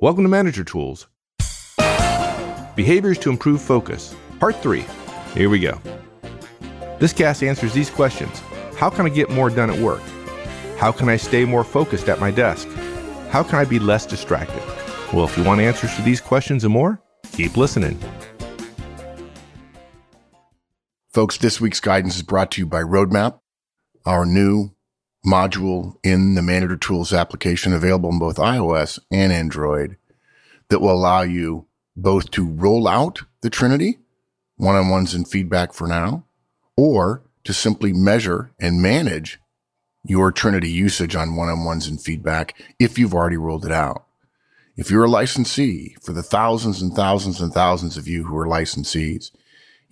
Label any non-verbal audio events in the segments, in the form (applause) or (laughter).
Welcome to Manager Tools. Behaviors to Improve Focus, Part 3. Here we go. This cast answers these questions How can I get more done at work? How can I stay more focused at my desk? How can I be less distracted? Well, if you want answers to these questions and more, keep listening. Folks, this week's guidance is brought to you by Roadmap, our new module in the Manager Tools application available on both iOS and Android that will allow you both to roll out the Trinity one on ones and feedback for now, or to simply measure and manage your Trinity usage on one on ones and feedback if you've already rolled it out. If you're a licensee, for the thousands and thousands and thousands of you who are licensees,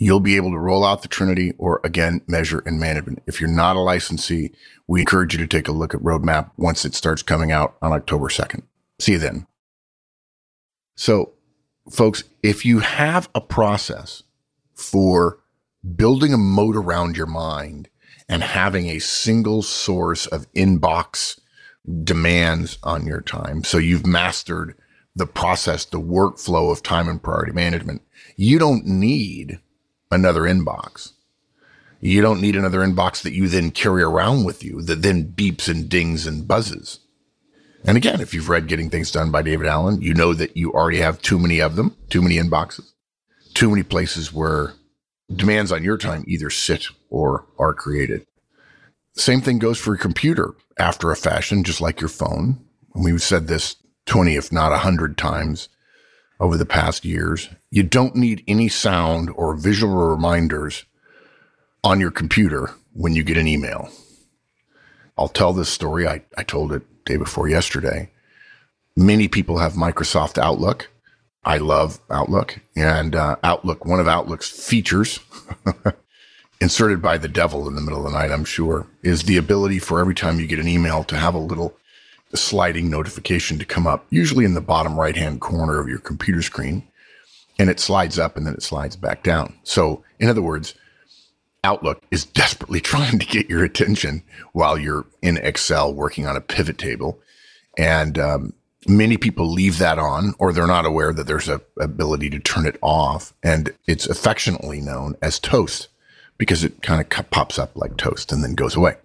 you'll be able to roll out the Trinity or again, measure and management. If you're not a licensee, we encourage you to take a look at Roadmap once it starts coming out on October 2nd. See you then. So, folks, if you have a process for building a moat around your mind and having a single source of inbox demands on your time, so you've mastered the process, the workflow of time and priority management, you don't need another inbox. You don't need another inbox that you then carry around with you that then beeps and dings and buzzes. And again, if you've read Getting Things Done by David Allen, you know that you already have too many of them, too many inboxes, too many places where demands on your time either sit or are created. Same thing goes for your computer after a fashion, just like your phone. And we've said this 20, if not 100 times over the past years. You don't need any sound or visual reminders on your computer when you get an email. I'll tell this story. I, I told it day before yesterday. Many people have Microsoft Outlook. I love Outlook and uh, Outlook, one of Outlook's features (laughs) inserted by the devil in the middle of the night, I'm sure, is the ability for every time you get an email to have a little sliding notification to come up, usually in the bottom right hand corner of your computer screen. And it slides up and then it slides back down. So, in other words, Outlook is desperately (laughs) trying to get your attention while you're in Excel working on a pivot table. And um, many people leave that on or they're not aware that there's a ability to turn it off. And it's affectionately known as toast because it kind of pops up like toast and then goes away.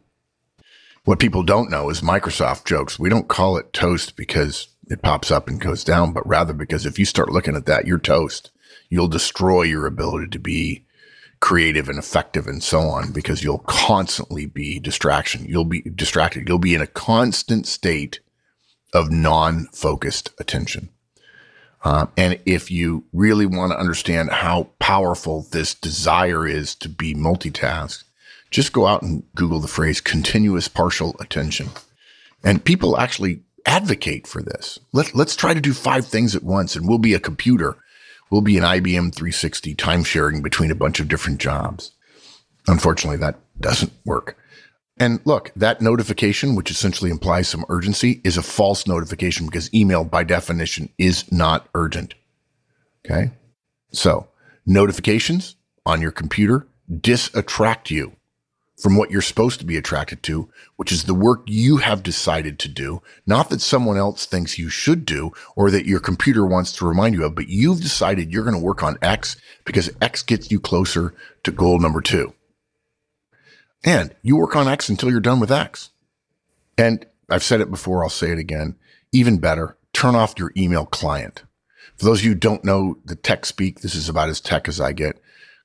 What people don't know is Microsoft jokes. We don't call it toast because it pops up and goes down, but rather because if you start looking at that, you're toast. You'll destroy your ability to be creative and effective and so on because you'll constantly be distraction. You'll be distracted. You'll be in a constant state of non-focused attention. Uh, and if you really want to understand how powerful this desire is to be multitasked, just go out and Google the phrase continuous partial attention. And people actually advocate for this. Let, let's try to do five things at once and we'll be a computer. We'll be an IBM 360 time sharing between a bunch of different jobs. Unfortunately, that doesn't work. And look, that notification, which essentially implies some urgency, is a false notification because email by definition is not urgent. Okay. So notifications on your computer disattract you from what you're supposed to be attracted to, which is the work you have decided to do, not that someone else thinks you should do or that your computer wants to remind you of, but you've decided you're going to work on X because X gets you closer to goal number two. And you work on X until you're done with X. And I've said it before, I'll say it again. Even better, turn off your email client. For those of you who don't know the tech speak, this is about as tech as I get.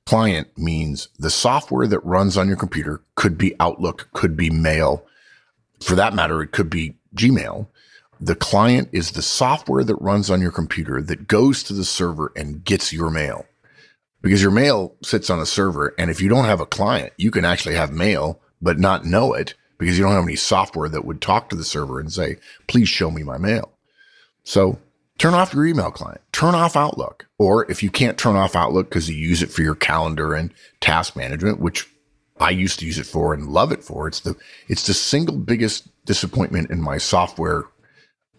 Client means the software that runs on your computer could be Outlook, could be Mail. For that matter, it could be Gmail. The client is the software that runs on your computer that goes to the server and gets your mail. Because your mail sits on a server. And if you don't have a client, you can actually have mail, but not know it because you don't have any software that would talk to the server and say, please show me my mail. So turn off your email client, turn off Outlook. Or if you can't turn off Outlook because you use it for your calendar and task management, which I used to use it for and love it for, it's the, it's the single biggest disappointment in my software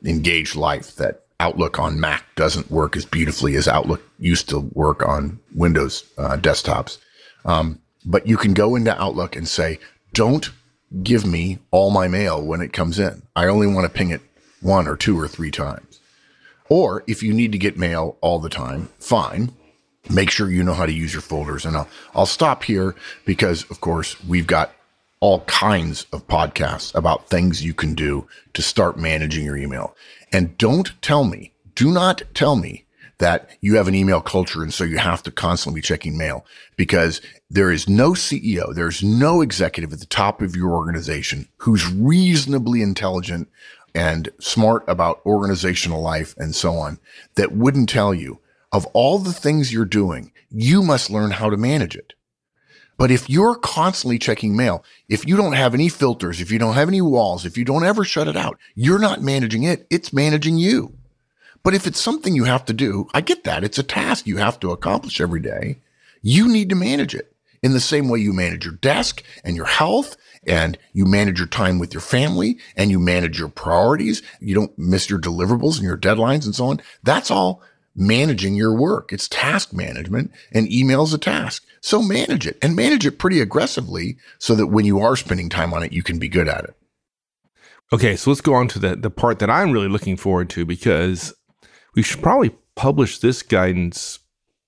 engaged life that Outlook on Mac doesn't work as beautifully as Outlook used to work on Windows uh, desktops. Um, but you can go into Outlook and say, don't give me all my mail when it comes in. I only want to ping it one or two or three times. Or if you need to get mail all the time, fine. Make sure you know how to use your folders. And I'll, I'll stop here because, of course, we've got all kinds of podcasts about things you can do to start managing your email. And don't tell me, do not tell me that you have an email culture and so you have to constantly be checking mail because there is no CEO, there's no executive at the top of your organization who's reasonably intelligent and smart about organizational life and so on that wouldn't tell you of all the things you're doing, you must learn how to manage it. But if you're constantly checking mail, if you don't have any filters, if you don't have any walls, if you don't ever shut it out, you're not managing it. It's managing you. But if it's something you have to do, I get that. It's a task you have to accomplish every day. You need to manage it in the same way you manage your desk and your health and you manage your time with your family and you manage your priorities. You don't miss your deliverables and your deadlines and so on. That's all managing your work. It's task management and email is a task. So manage it and manage it pretty aggressively so that when you are spending time on it, you can be good at it. Okay, so let's go on to the, the part that I'm really looking forward to because we should probably publish this guidance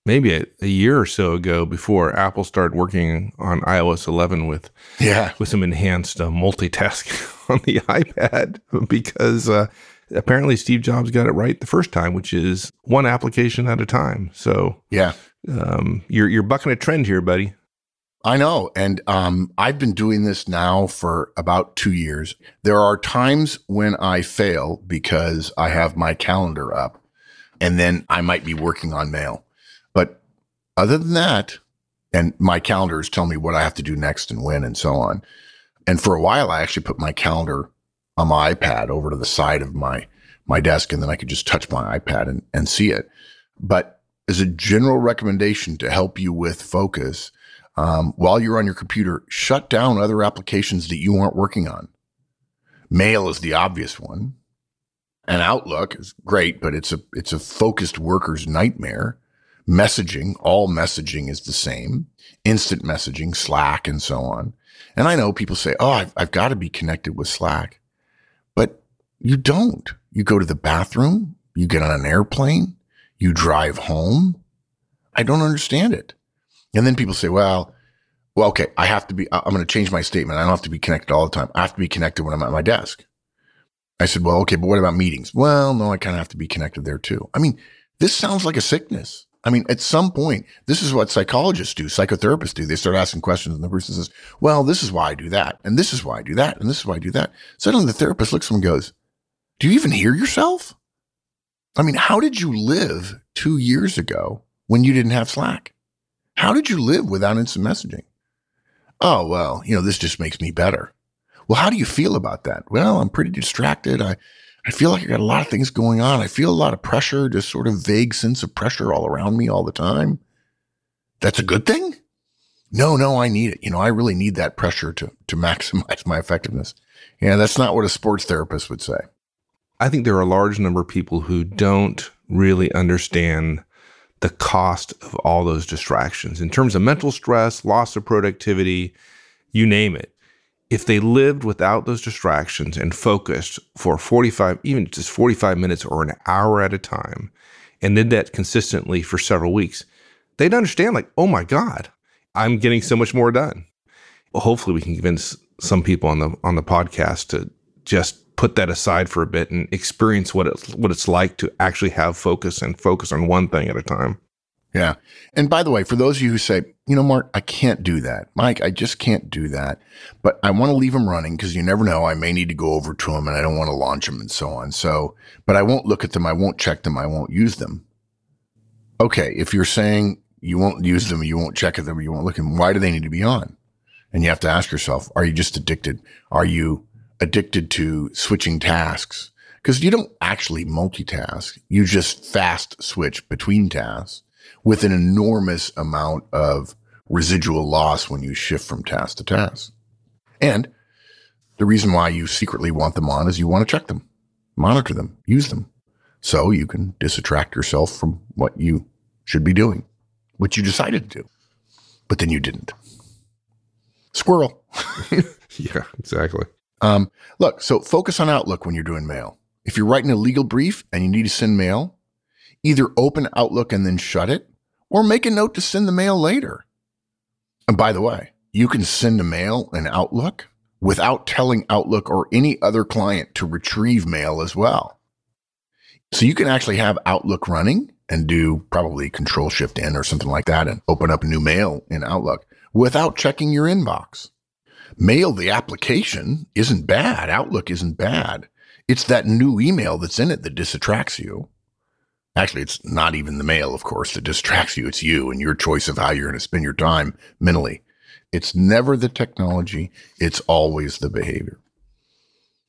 maybe a, a, year or so ago before Apple started working on iOS 11 with yeah with some enhanced uh, multitasking (laughs) on the iPad (laughs) because uh, apparently Steve Jobs got it right the first time, which is one application at a time. So yeah, um, you're you're bucking a trend here, buddy. I know, and um, I've been doing this now for about two years. There are times when I fail because I have my calendar up, and then I might be working on mail. Other than that, and my calendars tell me what I have to do next and when and so on. And for a while, I actually put my calendar on my iPad over to the side of my my desk, and then I could just touch my iPad and, and see it. But as a general recommendation to help you with focus, um, while you're on your computer, shut down other applications that you aren't working on. Mail is the obvious one. And Outlook is great, but it's a it's a focused worker's nightmare. Messaging, all messaging is the same. Instant messaging, Slack, and so on. And I know people say, "Oh, I've, I've got to be connected with Slack." But you don't. You go to the bathroom, you get on an airplane, you drive home. I don't understand it. And then people say, well, well, okay, I have to be, I'm going to change my statement. I don't have to be connected all the time. I have to be connected when I'm at my desk. I said, well, okay, but what about meetings? Well, no, I kind of have to be connected there too. I mean, this sounds like a sickness. I mean, at some point, this is what psychologists do, psychotherapists do. They start asking questions and the person says, well, this is why I do that. And this is why I do that. And this is why I do that. Suddenly the therapist looks at him and goes, do you even hear yourself? I mean, how did you live two years ago when you didn't have Slack? How did you live without instant messaging? Oh, well, you know, this just makes me better. Well, how do you feel about that? Well, I'm pretty distracted. I, I feel like I got a lot of things going on. I feel a lot of pressure, just sort of vague sense of pressure all around me all the time. That's a good thing? No, no, I need it. You know, I really need that pressure to, to (laughs) maximize my effectiveness. Yeah, that's not what a sports therapist would say. I think there are a large number of people who don't really understand the cost of all those distractions in terms of mental stress, loss of productivity, you name it if they lived without those distractions and focused for 45, even just 45 minutes or an hour at a time, and did that consistently for several weeks, they'd understand, like, oh my God, I'm getting so much more done. Well, hopefully we can convince some people on the on the podcast to just put that aside for a bit and experience what it's what it's like to actually have focus and focus on one thing at a time. Yeah. And by the way, for those of you who say, you know, Mark, I can't do that. Mike, I just can't do that. But I want to leave them running because you never know. I may need to go over to them and I don't want to launch them and so on. So, but I won't look at them. I won't check them. I won't use them. Okay. If you're saying you won't use them, you won't check at them, you won't look at them, why do they need to be on? And you have to ask yourself, are you just addicted? Are you addicted to switching tasks? Because you don't actually multitask. You just fast switch between tasks with an enormous amount of residual loss when you shift from task to task. And the reason why you secretly want them on is you want to check them, monitor them, use them. So you can disattract yourself from what you should be doing, what you decided to do, but then you didn't. Squirrel. (laughs) yeah, exactly. Um, look, so focus on Outlook when you're doing mail. If you're writing a legal brief and you need to send mail, Either open Outlook and then shut it, or make a note to send the mail later. And by the way, you can send a mail in Outlook without telling Outlook or any other client to retrieve mail as well. So you can actually have Outlook running and do probably control shift N or something like that and open up new mail in Outlook without checking your inbox. Mail, the application, isn't bad. Outlook isn't bad. It's that new email that's in it that disattracts you. Actually, it's not even the mail, of course, that distracts you. It's you and your choice of how you're going to spend your time mentally. It's never the technology. It's always the behavior.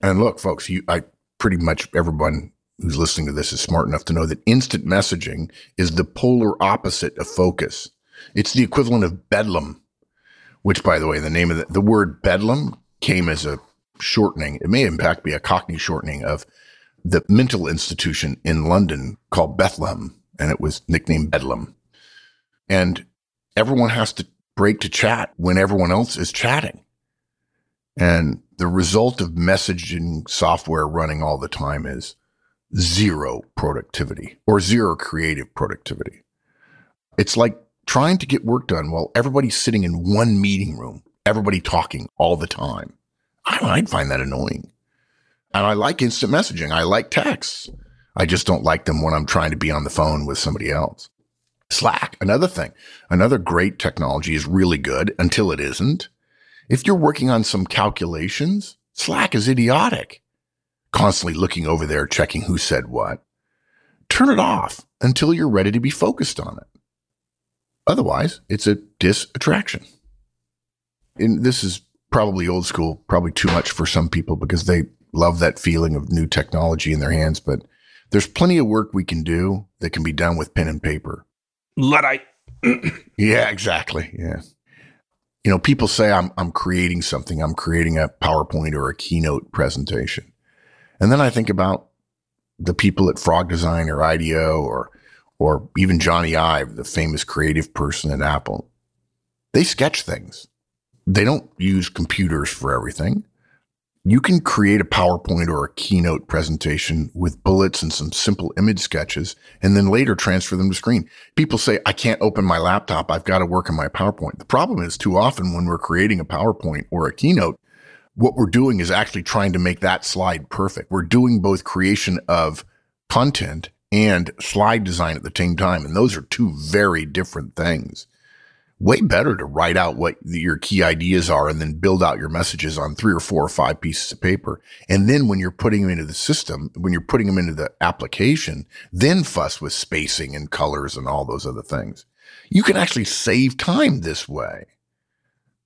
And look, folks, you, I pretty much everyone who's listening to this is smart enough to know that instant messaging is the polar opposite of focus. It's the equivalent of bedlam, which, by the way, the name of the, the word bedlam came as a shortening. It may in fact be a Cockney shortening of the mental institution in London called Bethlehem, and it was nicknamed Bedlam. And everyone has to break to chat when everyone else is chatting. And the result of messaging software running all the time is zero productivity or zero creative productivity. It's like trying to get work done while everybody's sitting in one meeting room, everybody talking all the time. I'd find that annoying. And I like instant messaging. I like texts. I just don't like them when I'm trying to be on the phone with somebody else. Slack, another thing, another great technology is really good until it isn't. If you're working on some calculations, Slack is idiotic constantly looking over there, checking who said what. Turn it off until you're ready to be focused on it. Otherwise, it's a disattraction. And this is probably old school, probably too much for some people because they love that feeling of new technology in their hands. But there's plenty of work we can do that can be done with pen and paper. Luddite. (clears throat) yeah, exactly. Yeah. You know, people say I'm I'm creating something. I'm creating a PowerPoint or a keynote presentation. And then I think about the people at Frog Design or IDEO or or even Jony Ive, the famous creative person at Apple. They sketch things. They don't use computers for everything. You can create a PowerPoint or a keynote presentation with bullets and some simple image sketches and then later transfer them to screen. People say, I can't open my laptop. I've got to work on my PowerPoint. The problem is too often when we're creating a PowerPoint or a keynote, what we're doing is actually trying to make that slide perfect. We're doing both creation of content and slide design at the same time. And those are two very different things. Way better to write out what your key ideas are and then build out your messages on three or four or five pieces of paper. And then when you're putting them into the system, when you're putting them into the application, then fuss with spacing and colors and all those other things. You can actually save time this way.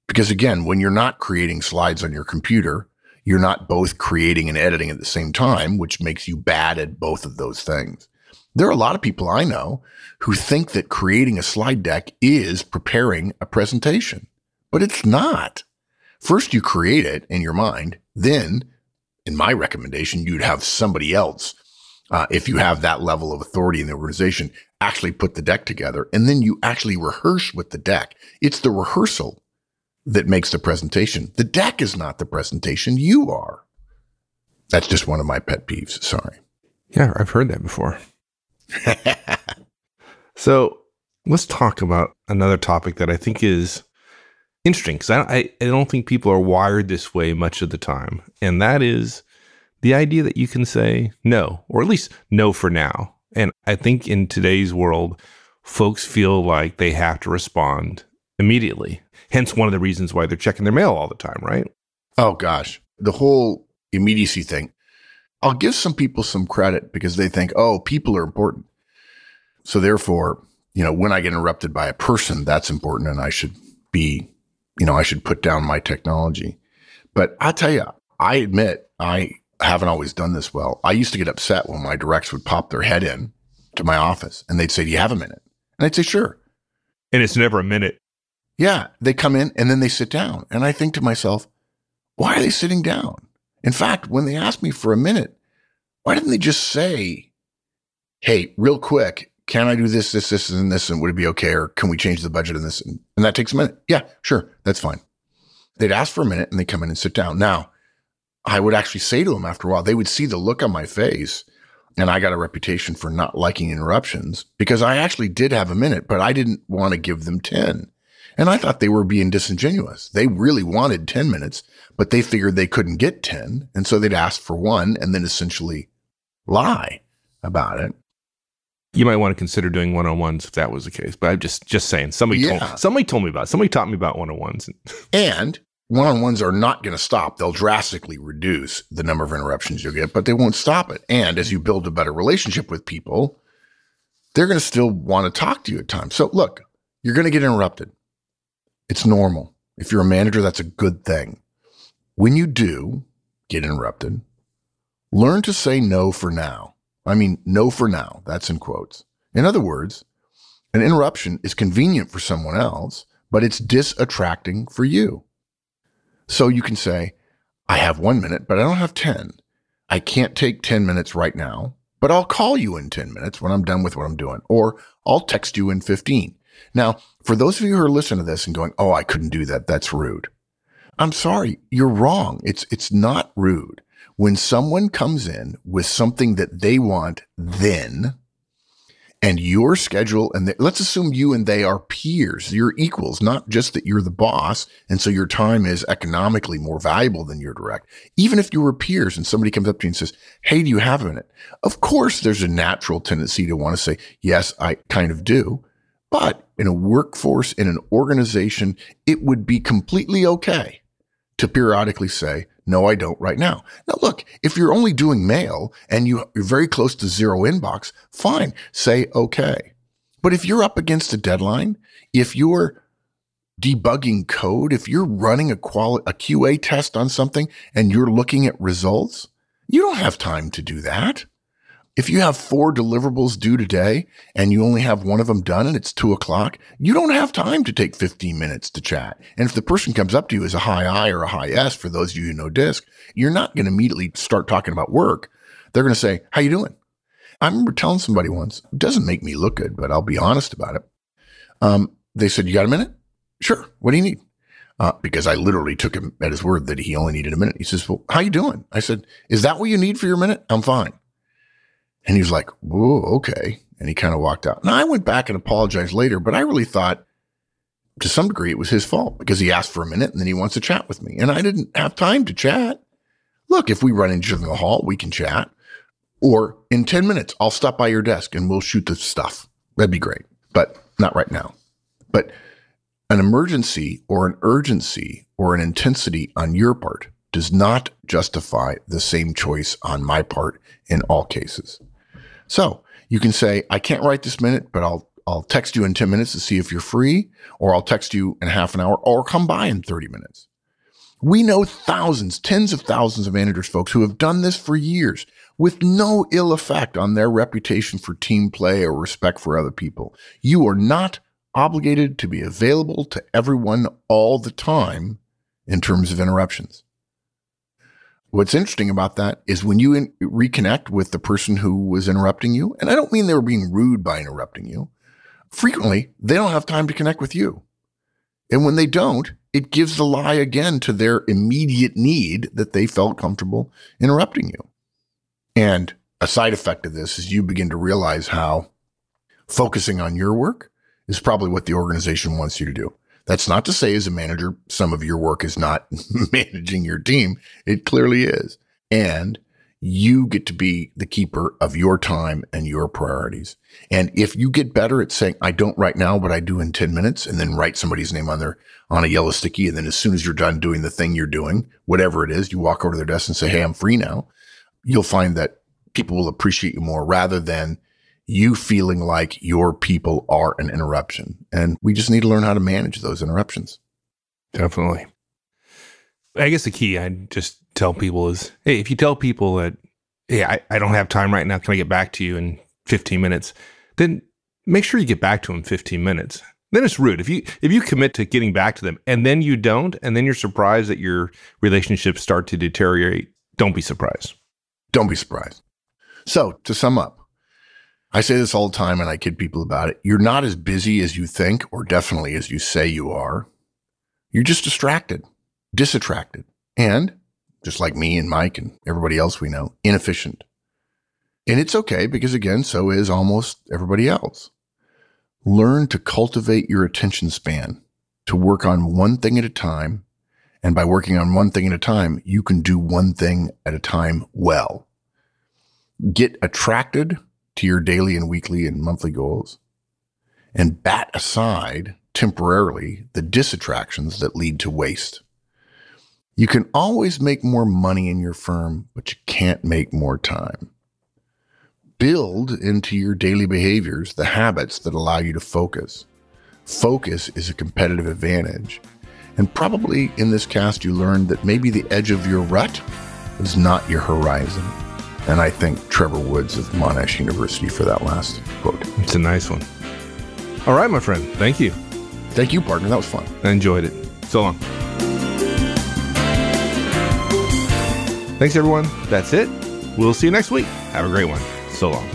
Because again, when you're not creating slides on your computer, you're not both creating and editing at the same time, which makes you bad at both of those things. There are a lot of people I know who think that creating a slide deck is preparing a presentation, but it's not. First, you create it in your mind. Then, in my recommendation, you'd have somebody else, uh, if you have that level of authority in the organization, actually put the deck together. And then you actually rehearse with the deck. It's the rehearsal that makes the presentation. The deck is not the presentation. You are. That's just one of my pet peeves. Sorry. Yeah, I've heard that before. (laughs) so let's talk about another topic that I think is interesting because I, I, don't think people are wired this way much of the time. And that is the idea that you can say no, or at least no for now. And I think in today's world, folks feel like they have to respond immediately. Hence, one of the reasons why they're checking their mail all the time, right? Oh, gosh. The whole immediacy thing. I'll give some people some credit because they think, oh, people are important. So, therefore, you know, when I get interrupted by a person, that's important and I should be, you know, I should put down my technology. But I tell you, I admit I haven't always done this well. I used to get upset when my directs would pop their head in to my office and they'd say, Do you have a minute? And I'd say, Sure. And it's never a minute. Yeah, they come in and then they sit down. And I think to myself, why are they sitting down? In fact, when they ask me for a minute, why didn't they just say, hey, real quick, can I do this, this, this, and this? And would it be okay? Or can we change the budget in this? And, and that takes a minute. Yeah, sure. That's fine. They'd ask for a minute and they come in and sit down. Now, I would actually say to them after a while, they would see the look on my face And I got a reputation for not liking interruptions because I actually did have a minute, but I didn't want to give them 10. And I thought they were being disingenuous. They really wanted 10 minutes, but they figured they couldn't get 10. And so they'd ask for one and then essentially lie about it. You might want to consider doing one on ones if that was the case. But I'm just just saying somebody Yeah. told somebody told me about it. somebody taught me about one on ones. And one on ones are not going to stop. They'll drastically reduce the number of interruptions you'll get, but they won't stop it. And as you build a better relationship with people, they're going to still want to talk to you at times. So look, you're going to get interrupted. It's normal. If you're a manager, that's a good thing. When you do get interrupted, learn to say no for now. I mean, no for now. That's in quotes. In other words, an interruption is convenient for someone else, but it's disattracting for you. So you can say, I have one minute, but I don't have 10. I can't take 10 minutes right now, but I'll call you in 10 minutes when I'm done with what I'm doing, or I'll text you in 15. Now, for those of you who are listening to this and going, Oh, I couldn't do that. That's rude. I'm sorry. You're wrong. It's, it's not rude. When someone comes in with something that they want then, and your schedule and the, let's assume you and they are peers you're equals not just that you're the boss and so your time is economically more valuable than your direct even if you were peers and somebody comes up to you and says hey do you have a minute of course there's a natural tendency to want to say yes i kind of do but in a workforce in an organization it would be completely okay to periodically say, no, I don't right now. Now, look, if you're only doing mail and you, you're very close to zero inbox, fine, say okay. But if you're up against a deadline, if you're debugging code, if you're running a quali- a QA test on something and you're looking at results, you don't have time to do that. If you have four deliverables due today and you only have one of them done and it's two o'clock, you don't have time to take 15 minutes to chat. And if the person comes up to you as a high I or a high S, for those of you who know DISC, you're not going to immediately start talking about work. They're going to say, how you doing? I remember telling somebody once, it doesn't make me look good, but I'll be honest about it. Um, they said, you got a minute? Sure. What do you need? Uh, because I literally took him at his word that he only needed a minute. He says, well, how you doing? I said, is that what you need for your minute? I'm fine. And he was like, whoa, okay. And he kind of walked out. Now I went back and apologized later, but I really thought to some degree it was his fault because he asked for a minute and then he wants to chat with me. And I didn't have time to chat. Look, if we run into the hall, we can chat. Or in 10 minutes, I'll stop by your desk and we'll shoot the stuff. That'd be great, but not right now. But an emergency or an urgency or an intensity on your part does not justify the same choice on my part in all cases. So you can say, I can't write this minute, but I'll, I'll text you in 10 minutes to see if you're free, or I'll text you in half an hour, or come by in 30 minutes. We know thousands, tens of thousands of managers, folks, who have done this for years with no ill effect on their reputation for team play or respect for other people. You are not obligated to be available to everyone all the time in terms of interruptions. What's interesting about that is when you in- reconnect with the person who was interrupting you, and I don't mean they were being rude by interrupting you, frequently they don't have time to connect with you. And when they don't, it gives the lie again to their immediate need that they felt comfortable interrupting you. And a side effect of this is you begin to realize how focusing on your work is probably what the organization wants you to do. That's not to say, as a manager, some of your work is not (laughs) managing your team. It clearly is. And you get to be the keeper of your time and your priorities. And if you get better at saying, I don't right now, but I do in 10 minutes, and then write somebody's name on their, on a yellow sticky. And then as soon as you're done doing the thing you're doing, whatever it is, you walk over to their desk and say, Hey, I'm free now. You'll find that people will appreciate you more rather than you feeling like your people are an interruption. And we just need to learn how to manage those interruptions. Definitely. I guess the key I just tell people is, hey, if you tell people that, hey, I, I don't have time right now, can I get back to you in 15 minutes? Then make sure you get back to them 15 minutes. Then it's rude. If you if you commit to getting back to them and then you don't, and then you're surprised that your relationships start to deteriorate, don't be surprised. Don't be surprised. So to sum up, I say this all the time and I kid people about it. You're not as busy as you think, or definitely as you say you are. You're just distracted, disattracted, and just like me and Mike and everybody else we know, inefficient. And it's okay because, again, so is almost everybody else. Learn to cultivate your attention span, to work on one thing at a time. And by working on one thing at a time, you can do one thing at a time well. Get attracted to your daily and weekly and monthly goals and bat aside temporarily the disattractions that lead to waste. You can always make more money in your firm, but you can't make more time. Build into your daily behaviors the habits that allow you to focus. Focus is a competitive advantage. And probably in this cast, you learned that maybe the edge of your rut is not your horizon. And I thank Trevor Woods of Monash University for that last quote. It's a nice one. All right, my friend. Thank you. Thank you, partner. That was fun. I enjoyed it. So long. Thanks, everyone. That's it. We'll see you next week. Have a great one. So long.